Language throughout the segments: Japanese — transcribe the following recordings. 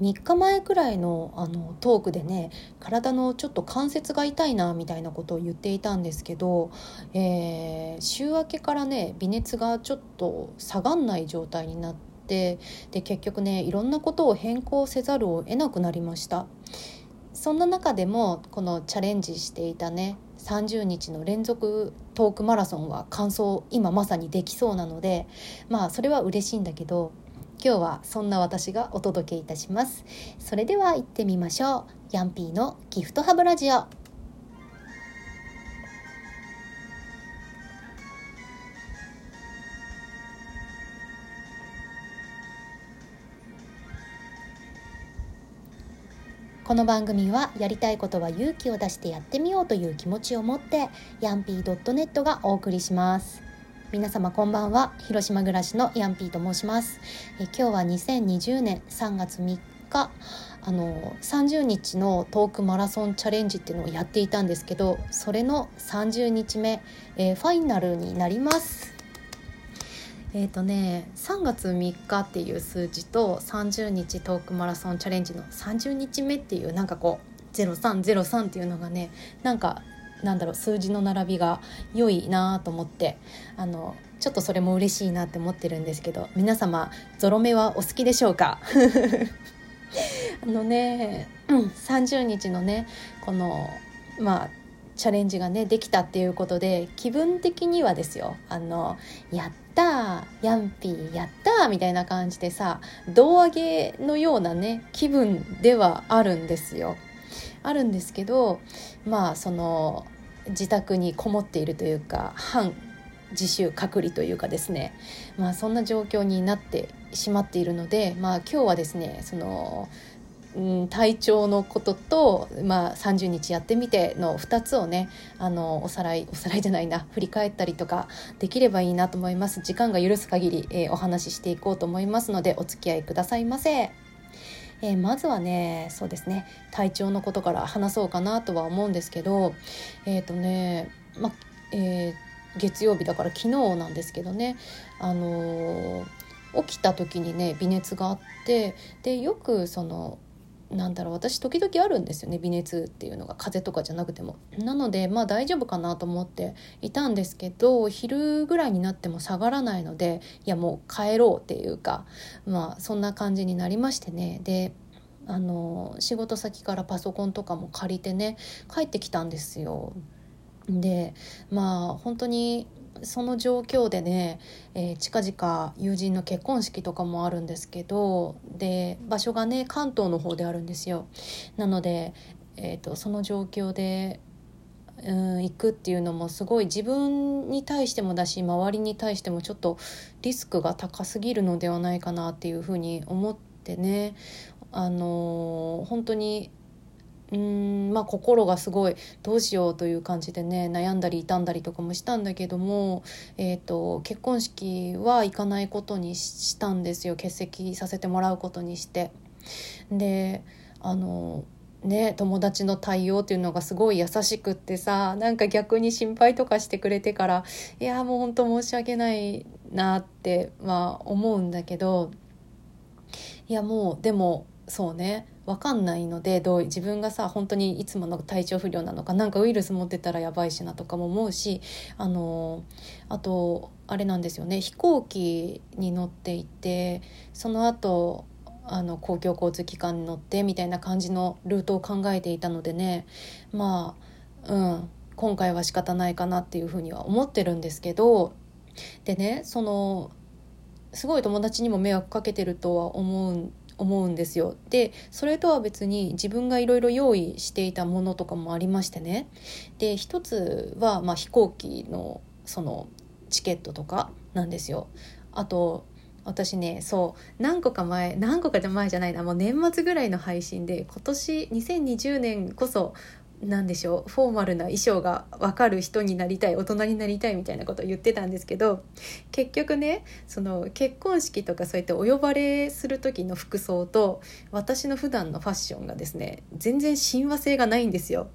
3日前くらいのあのトークでね体のちょっと関節が痛いなみたいなことを言っていたんですけど、えー、週明けからね微熱がちょっと下がんない状態になってで結局ねいろんなことを変更せざるを得なくなりました。そんな中でもこのチャレンジしていたね30日の連続トークマラソンは完走今まさにできそうなのでまあそれは嬉しいんだけど今日はそんな私がお届けいたします。それでは行ってみましょう。ヤンピーのギフトハブラジオ。この番組はやりたいことは勇気を出してやってみようという気持ちを持ってヤンピー .net がお送りします。皆様こんばんは。広島暮らしのヤンピーと申します。え今日は2020年3月3日あの30日のトークマラソンチャレンジっていうのをやっていたんですけどそれの30日目、え、ファイナルになります。えーとね、3月3日っていう数字と30日トークマラソンチャレンジの30日目っていうなんかこう0303っていうのがねなんかなんだろう数字の並びが良いなと思ってあのちょっとそれも嬉しいなって思ってるんですけど皆様ゾロ目はお好きでしょうか？あのね、うん、30日のねこのまあチャレンジがねできたっていうことで気分的にはですよあのやったヤンピーやったーみたいな感じでさ胴上げのようなね気分ではあるんですよ。あるんですけどまあその自宅にこもっているというか反自習隔離というかですねまあそんな状況になってしまっているのでまあ今日はですねそのうん、体調のことと、まあ、30日やってみての2つをねあのおさらいおさらいじゃないな振り返ったりとかできればいいなと思います時間が許す限り、えー、お話ししていこうと思いますのでお付き合いくださいませ。えー、まずはねそうですね体調のことから話そうかなとは思うんですけどえっ、ー、とねまえー、月曜日だから昨日なんですけどねあの起きた時にね微熱があってでよくそのなんだろう私時々あるんですよね微熱っていうのが風邪とかじゃなくても。なのでまあ大丈夫かなと思っていたんですけど昼ぐらいになっても下がらないのでいやもう帰ろうっていうかまあそんな感じになりましてね。であの仕事先からパソコンとかも借りてね帰ってきたんですよ。でまあ本当にその状況でね、えー、近々友人の結婚式とかもあるんですけどで場所がね関東の方であるんですよ。なので、えーと、その状況でうん行くっていうのもすごい自分に対してもだし周りに対してもちょっとリスクが高すぎるのではないかなっていうふうに思ってねあのー、本当にうんまあ心がすごいどうしようという感じでね悩んだり傷んだりとかもしたんだけども、えーと、結婚式は行かないことにしたんですよ欠席させてもらうことにして。であのね、友達の対応っていうのがすごい優しくってさなんか逆に心配とかしてくれてからいやもう本当申し訳ないなって、まあ、思うんだけどいやもうでもそうね。分かんないのでどう自分がさ本当にいつもの体調不良なのかなんかウイルス持ってたらやばいしなとかも思うしあのあとあれなんですよね。飛行機に乗っていてその後あの公共交通機関に乗ってみたいな感じのルートを考えていたのでね。まあうん今回は仕方ないかなっていうふうには思ってるんですけど。でねそのすごい友達にも迷惑かけてるとは思うん思うんですよ。でそれとは別に自分がいろいろ用意していたものとかもありましてね。で一つは、まあ、飛行機のそのチケットとかなんですよ。あと私ねそう何個か前何個か前じゃないなもう年末ぐらいの配信で今年2020年こそ何でしょうフォーマルな衣装が分かる人になりたい大人になりたいみたいなことを言ってたんですけど結局ねその結婚式とかそうやってお呼ばれする時の服装と私の普段のファッションがですね全然親和性がないんですよ。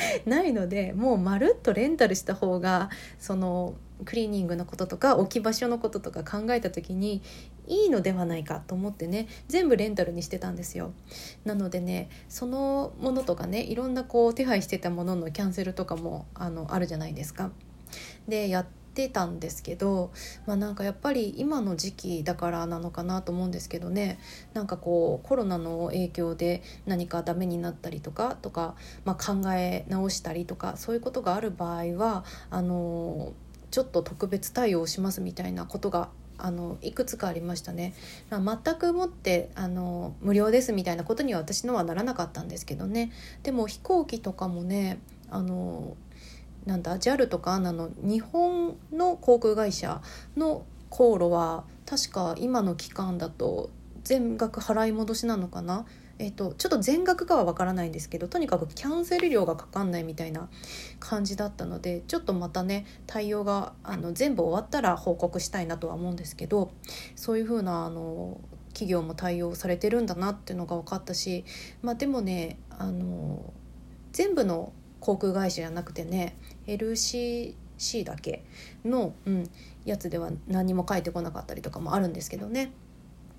ないのでもうまるっとレンタルした方がそのクリーニングのこととか置き場所のこととか考えた時にいいのではないかと思ってね全部レンタルにしてたんですよなのでねそのものとかねいろんなこう手配してたもののキャンセルとかもあのあるじゃないですか。でやってたんですけどまあなんかやっぱり今の時期だからなのかなと思うんですけどね。なんかこうコロナの影響で何かダメになったりとかとか、まあ、考え直したりとかそういうことがある場合はあのちょっと特別対応しますみたいなことがあのいくつかありましたね。全くもってあの無料ですみたいなことには私のはならなかったんですけどね。でも飛行機とかもねあのなんだ JAL とかあの日本の航空会社の航路は確か今の期間だと全額払い戻しなのかな？えっと、ちょっと全額かは分からないんですけどとにかくキャンセル料がかかんないみたいな感じだったのでちょっとまたね対応があの全部終わったら報告したいなとは思うんですけどそういう風なあの企業も対応されてるんだなっていうのが分かったし、まあ、でもねあの全部の航空会社じゃなくてね LCC だけの、うん、やつでは何も書いてこなかったりとかもあるんですけどね。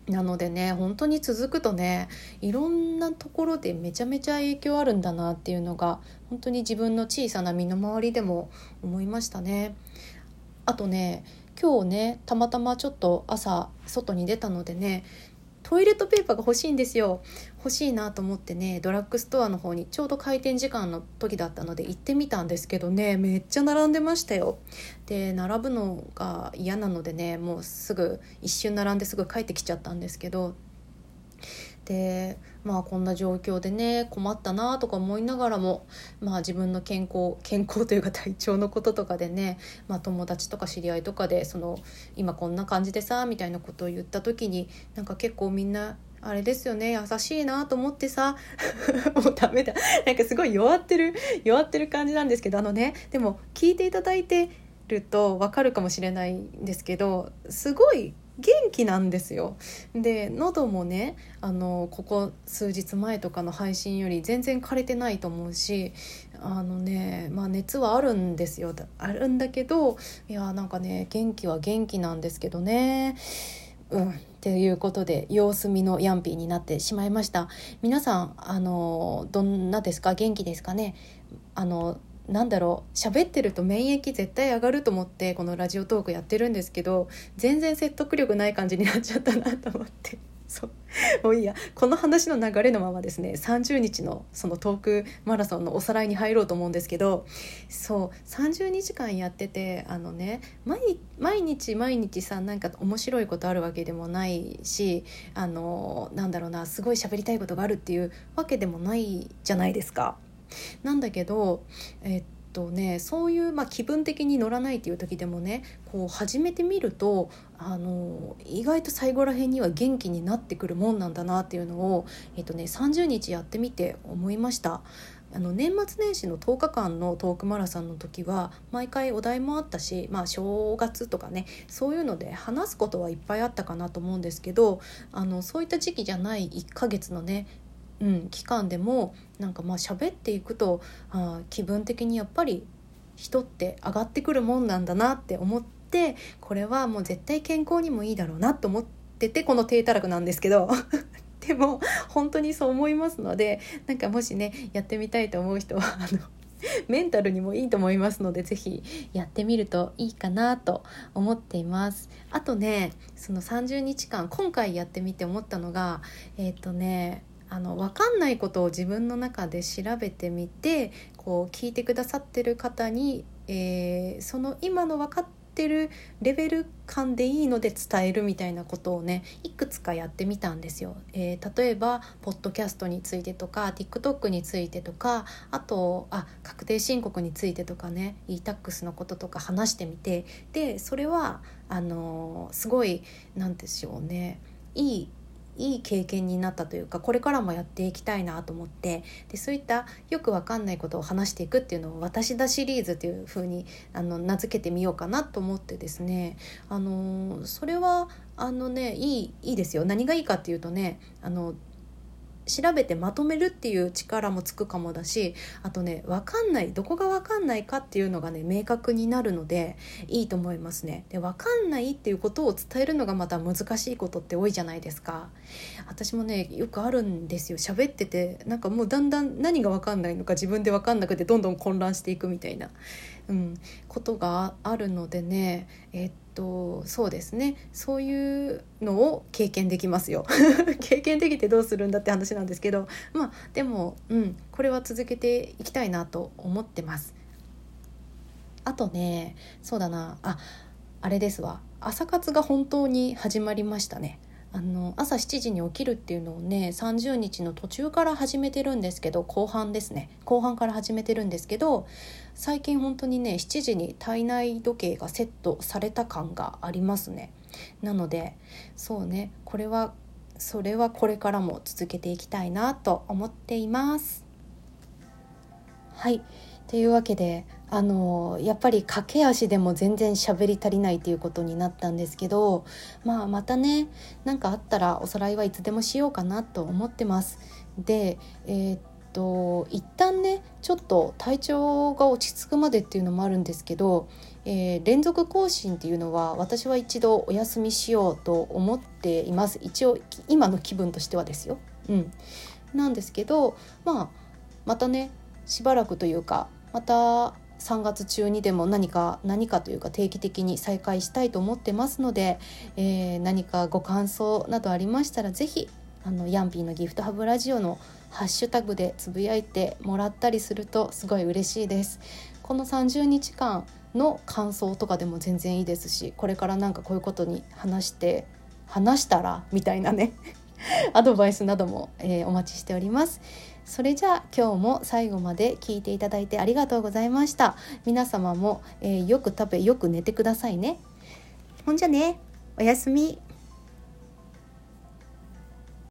なのでね本当に続くとねいろんなところでめちゃめちゃ影響あるんだなっていうのが本当に自分の小さな身の回りでも思いましたね。あとね今日ねたまたまちょっと朝外に出たのでねトイレットペーパーが欲しいんですよ。欲しいなと思ってねドラッグストアの方にちょうど開店時間の時だったので行ってみたんですけどねめっちゃ並んでましたよ。で並ぶのが嫌なのでねもうすぐ一瞬並んですぐ帰ってきちゃったんですけど。でまあこんな状況でね困ったなとか思いながらもまあ自分の健康健康というか体調のこととかでね、まあ、友達とか知り合いとかでその今こんな感じでさみたいなことを言った時になんか結構みんなあれですよね優しいなと思ってさ もうダメだ。なんかすごい弱ってる弱ってる感じなんですけどあのねでも聞いていただいてると分かるかもしれないんですけどすごい元気なんですよ。で喉もねあのここ数日前とかの配信より全然枯れてないと思うしあのねまあ熱はあるんですよ。あるんだけどいやなんかね元気は元気なんですけどね。うんっていうことで様子見のヤンピーになってしまいました。皆さんあのどんなですか？元気ですかね？あのなんだろう喋ってると免疫絶対上がると思ってこのラジオトークやってるんですけど全然説得力ない感じになっちゃったなと思って。そう。もういいや。この話の流れのままですね30日のそのトークマラソンのおさらいに入ろうと思うんですけどそう。30日間やっててあのね毎日毎日さなんか面白いことあるわけでもないしあのなんだろうなすごい喋りたいことがあるっていうわけでもないじゃないですか。なんだけど、えっとね、そういう、まあ、気分的に乗らないっていう時でもねこう始めてみるとあの意外と最後らへんには元気になってくるもんなんだなっていうのを、えっとね、30日やってみて思いました。あの年末年始の10日間のトークマラソンの時は毎回お題もあったし、まあ、正月とかねそういうので話すことはいっぱいあったかなと思うんですけどあのそういった時期じゃない1ヶ月のねうん、期間でもなんかまあ喋っていくとあ気分的にやっぱり人って上がってくるもんなんだなって思ってこれはもう絶対健康にもいいだろうなと思っててこの低たらくなんですけど。でも本当にそう思いますのでなんかもしねやってみたいと思う人はあのメンタルにもいいと思いますので是非やってみるといいかなと思っています。あとねその30日間今回やってみて思ったのがえっ、ー、とねあの分かんないことを自分の中で調べてみてこう聞いてくださってる方に、えー、その今の分かってるレベル感でいいので伝えるみたいなことをねいくつかやってみたんですよ。えー、例えばポッドキャストについてとか TikTok についてとかあとあ確定申告についてとかね e-tax のこととか話してみてでそれはあのー、すごい何でしょうねいいいい経験になったというかこれからもやっていきたいなと思ってでそういったよくわかんないことを話していくっていうのを「私だシリーズ」というふうにあの名付けてみようかなと思ってですね。あのそれはあのねいいいいですよ。何がいいかっていうとねあの調べてまとめるっていう力もつくかもだしあとね分かんないどこが分かんないかっていうのがね明確になるのでいいと思いますね。で分かんないっていうことを伝えるのがまた難しいことって多いじゃないですか。私もねよくあるんですよ喋っててなんかもうだんだん何が分かんないのか自分で分かんなくてどんどん混乱していくみたいな、うん、ことがあるのでねえっとそうですねそういうのを経験できますよ 経験できてどうするんだって話なんですけどまあでも、うん、これは続けていきたいなと思ってます。あとねそうだなああれですわ朝活が本当に始まりましたね。あの朝7時に起きるっていうのをね30日の途中から始めてるんですけど後半ですね。後半から始めてるんですけど最近本当にね7時に体内時計がセットされた感がありますね。なのでそうねこれはそれはこれからも続けていきたいなと思っています。はい。というわけであのやっぱり駆け足でも全然喋り足りないっていうことになったんですけど、まあ、またね何かあったらおさらいはいつでもしようかなと思ってます。で、えー、っと一旦ねちょっと体調が落ち着くまでっていうのもあるんですけど、えー、連続更新っていうのは私は一度お休みしようと思っています一応今の気分としてはですよ。うん、なんですけどまあまたねしばらくというかまた3月中にでも何か何かというか定期的に再開したいと思ってますので、えー、何かご感想などありましたら是非あのヤンピーのギフトハブラジオのハッシュタグでつぶやいてもらったりするとすごい嬉しいです。この30日間の感想とかでも全然いいですしこれからなんかこういうことに話して話したらみたいなね アドバイスなども、えー、お待ちしております。それじゃあ今日も最後まで聞いていただいてありがとうございました。皆様も、えー、よく食べよく寝てくださいね。ほんじゃね。おやすみ。